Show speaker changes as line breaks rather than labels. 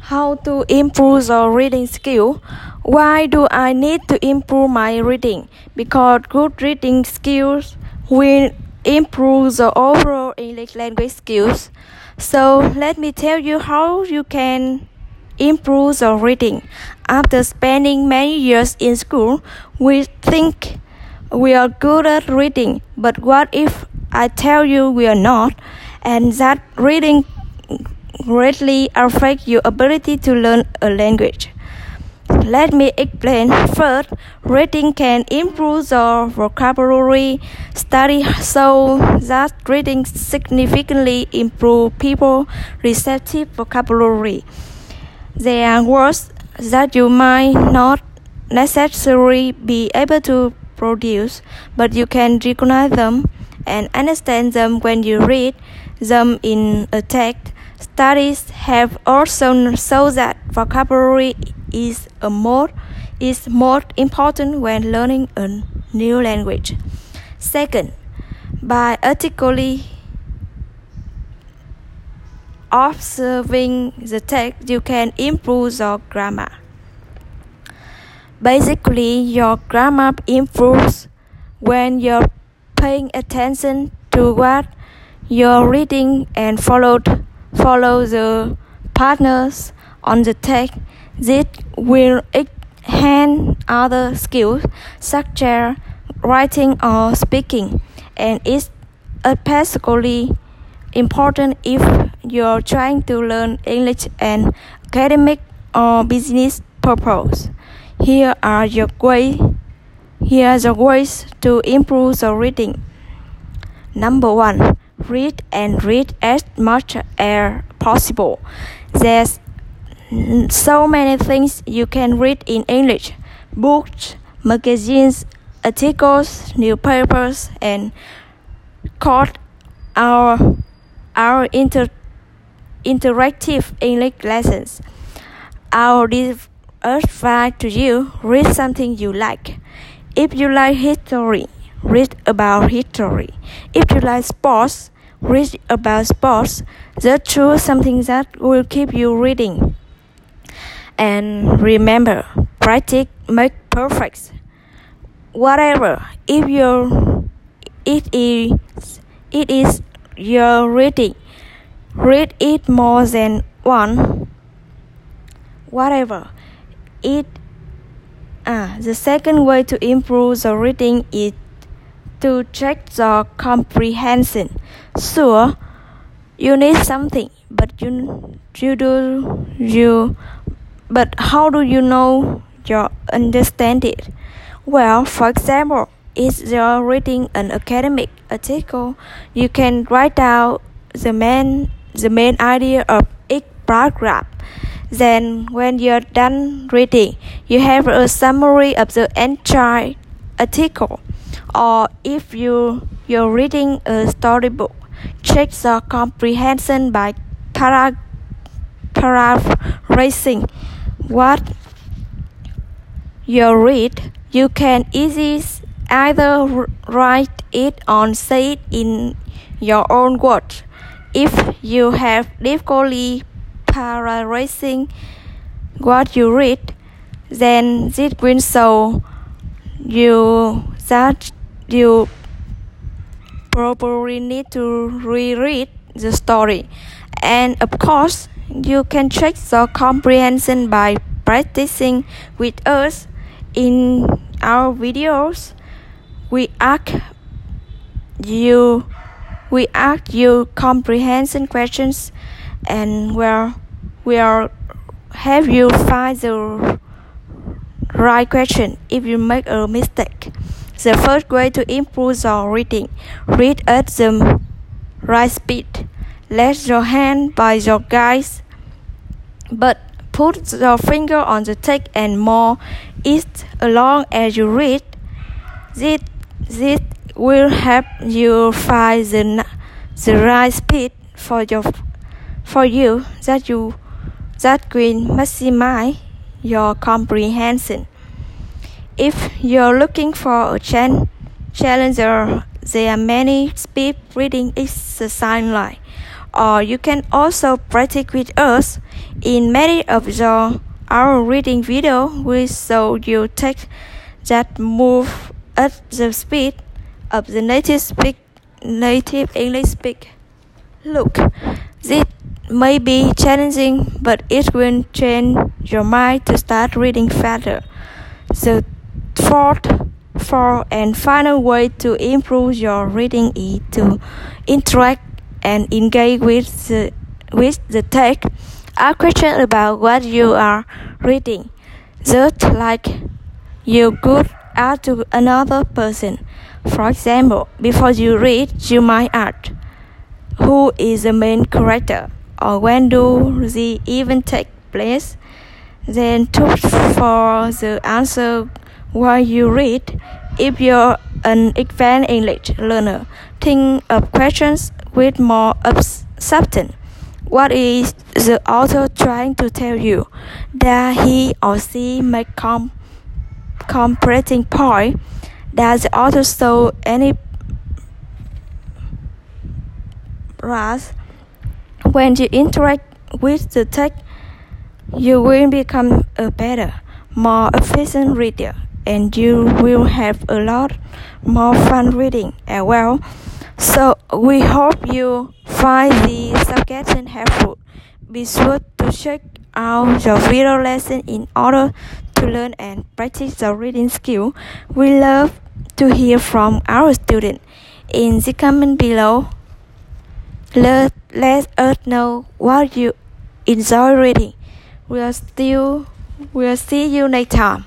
How to improve your reading skill? Why do I need to improve my reading? Because good reading skills will improve the overall English language skills. So let me tell you how you can improve your reading. After spending many years in school, we think we are good at reading, but what if I tell you we are not, and that reading greatly affect your ability to learn a language? Let me explain. First, reading can improve your vocabulary. Study so that reading significantly improve people receptive vocabulary. There are words that you might not necessarily be able to produce, but you can recognize them and understand them when you read them in a text. Studies have also shown that vocabulary is a more is more important when learning a new language. Second, by articulately observing the text, you can improve your grammar. Basically, your grammar improves when you're paying attention to what you're reading and followed follow the partners on the text. This will enhance other skills such as writing or speaking, and it's especially important if you're trying to learn English and academic or business purpose. Here are your way. Here are the ways to improve the reading. Number one, read and read as much as possible. There's so many things you can read in English books, magazines, articles, newspapers, and called our our inter, interactive English lessons. Our advice to you read something you like. If you like history, read about history. If you like sports, read about sports. Just choose something that will keep you reading. And remember, practice make perfect. Whatever, if you it is it is your reading, read it more than one. Whatever, it. Ah, the second way to improve the reading is to check the comprehension. Sure, you need something, but you you do you but how do you know you understand it? Well, for example, if you're reading an academic article, you can write down the main the main idea of each paragraph. Then, when you're done reading, you have a summary of the entire article. Or if you you're reading a storybook, check the comprehension by para, paraphrasing what you read. You can easily either write it or say it in your own words. If you have difficulty paraphrasing what you read, then this will show you that you probably need to reread the story. And of course, you can check the comprehension by practicing with us in our videos. We ask you we ask you comprehension questions and where we'll have you find the right question if you make a mistake. The first way to improve your reading, read at the right speed. Let your hand by your guides, but put your finger on the text and more it along as you read. This, this will help you find the, the right speed for your for you that you that will maximize your comprehension. If you're looking for a challenger, there are many speed reading exercises like or you can also practice with us. In many of your, our reading video, we show you text that move at the speed of the native speak native English speak. Look, this may be challenging, but it will change your mind to start reading faster. The fourth, fourth and final way to improve your reading is to interact and engage with the, with the text. Ask questions about what you are reading, just like you could ask to another person. For example, before you read, you might ask, Who is the main character? or when do the event take place? Then look for the answer while you read. If you're an advanced English learner, think of questions with more substance. What is the author trying to tell you? Does he or she make com- completing point? Does the author show any brass? When you interact with the text, you will become a better, more efficient reader, and you will have a lot more fun reading as well. So we hope you find the suggestion helpful. Be sure to check out your video lesson in order to learn and practice the reading skill. We love to hear from our students. In the comment below, let, let us know what you enjoy reading. We'll still we'll see you next time.